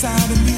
Best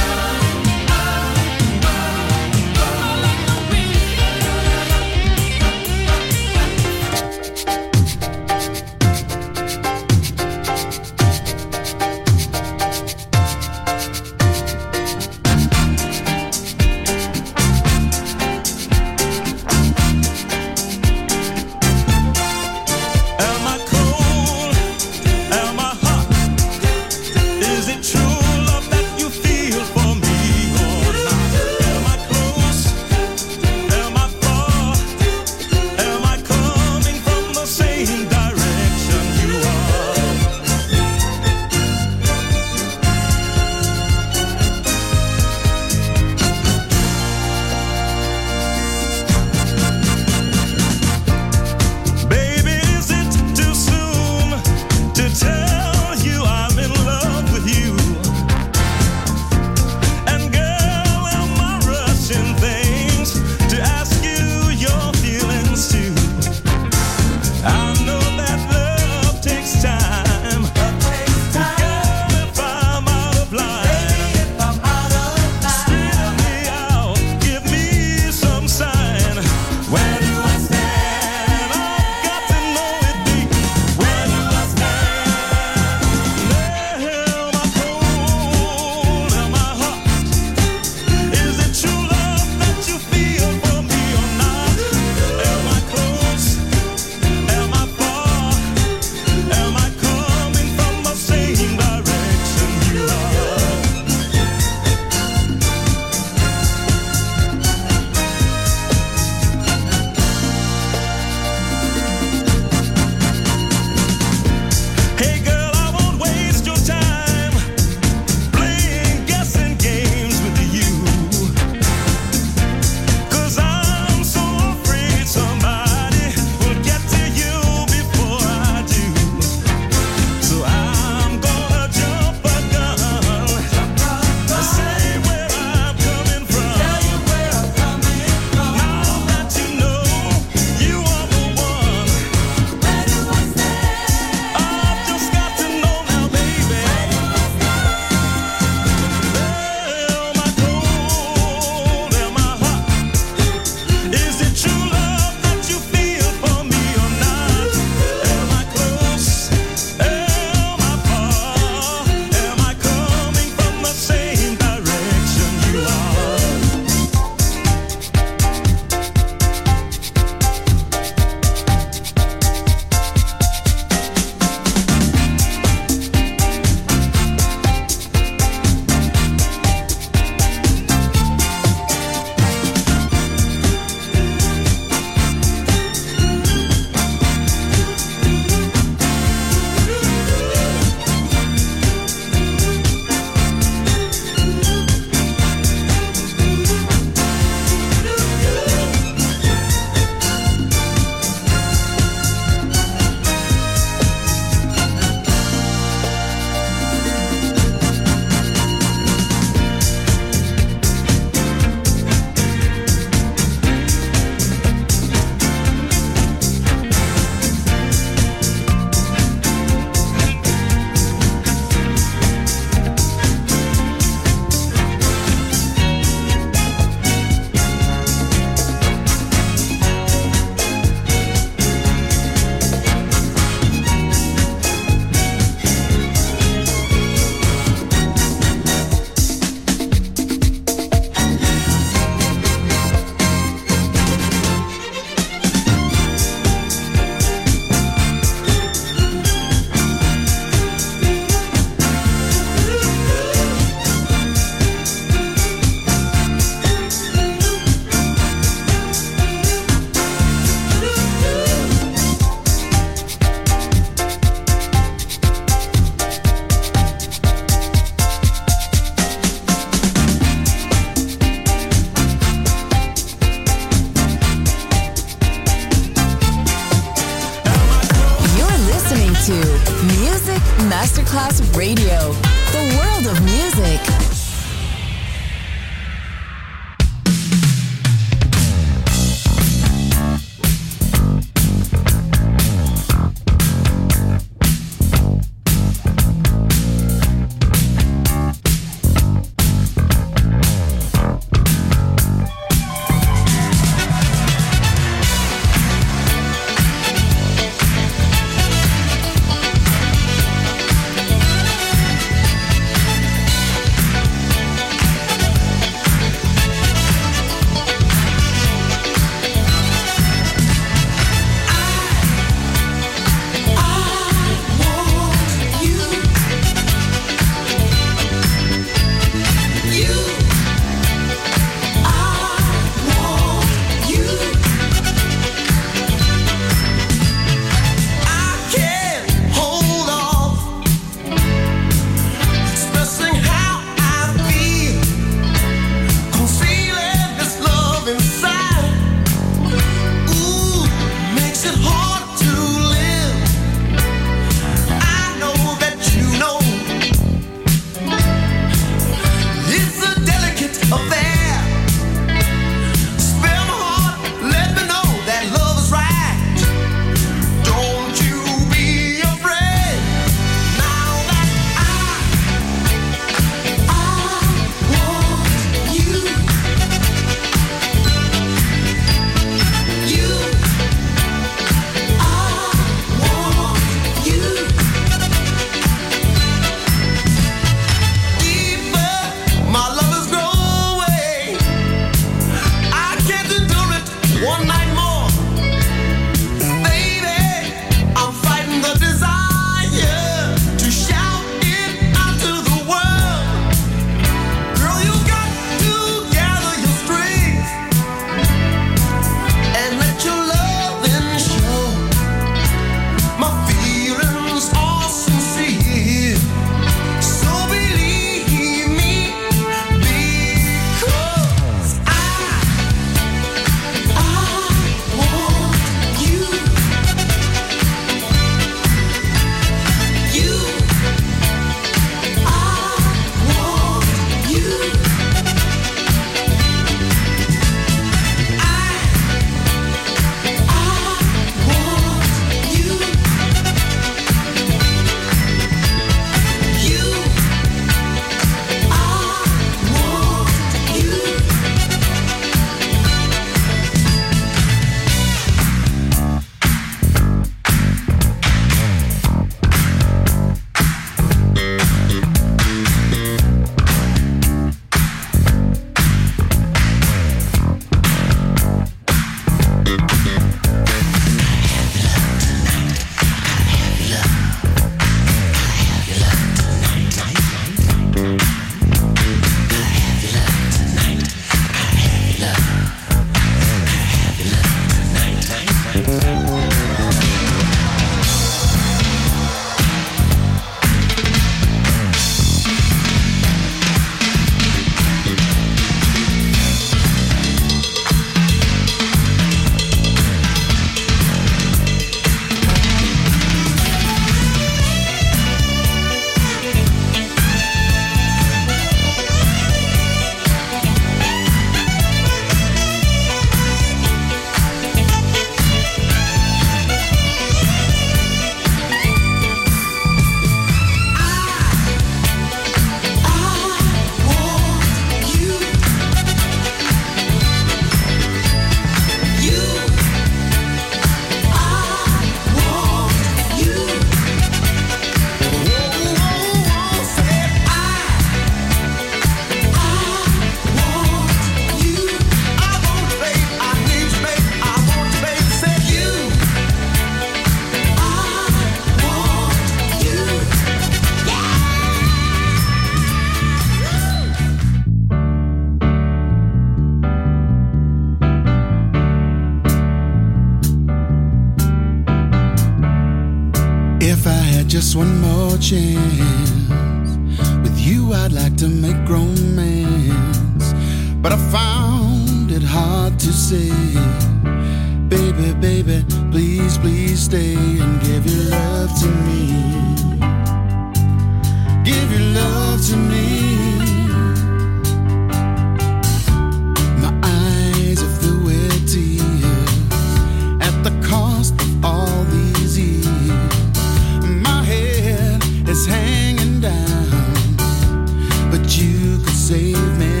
Soul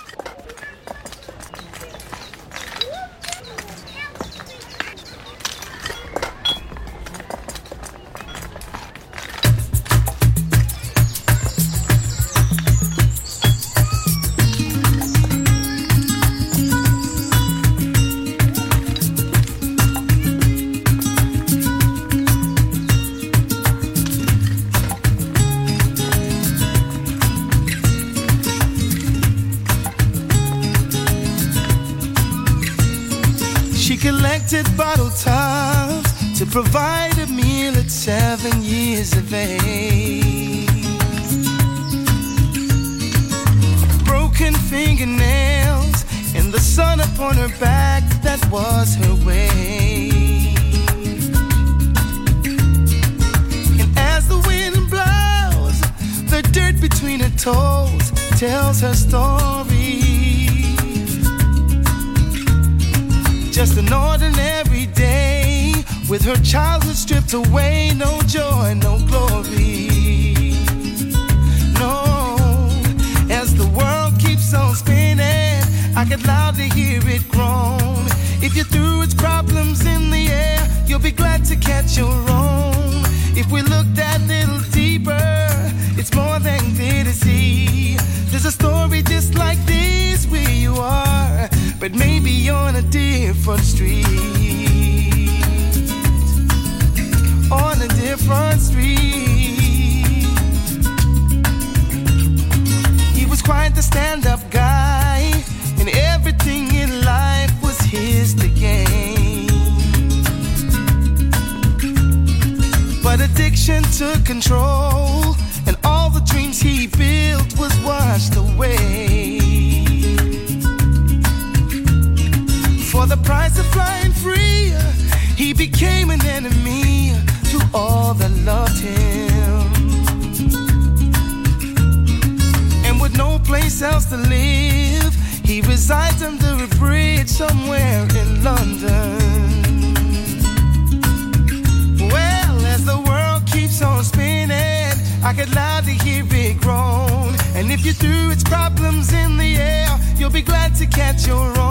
Provide a meal at seven years of age. Broken fingernails and the sun upon her back, that was her way. And as the wind blows, the dirt between her toes tells her story. Just an ordinary day with her childhood stripped away, no joy, no glory. No, as the world keeps on spinning, I could loudly hear it groan. If you threw its problems in the air, you'll be glad to catch your own. If we look that little deeper, it's more than clear to see. There's a story just like this where you are, but maybe on a different street. On a different street. He was quite the stand up guy, and everything in life was his to gain. But addiction took control, and all the dreams he built was washed away. price of flying free, he became an enemy to all that loved him. And with no place else to live, he resides under a bridge somewhere in London. Well, as the world keeps on spinning, I could loudly hear it groan. And if you threw its problems in the air, you'll be glad to catch your own.